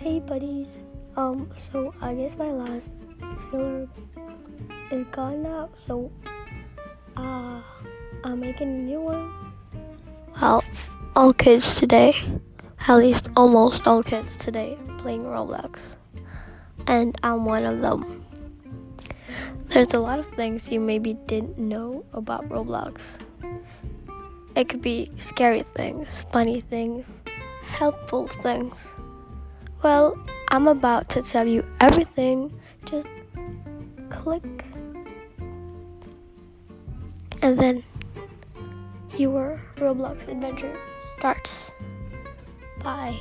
Hey buddies. Um, so I guess my last filler is gone now, so uh I'm making a new one. Well, all kids today, at least almost all kids today, are playing Roblox. And I'm one of them. There's a lot of things you maybe didn't know about Roblox. It could be scary things, funny things, helpful things. Well, I'm about to tell you everything. Just click. And then your Roblox adventure starts. Bye.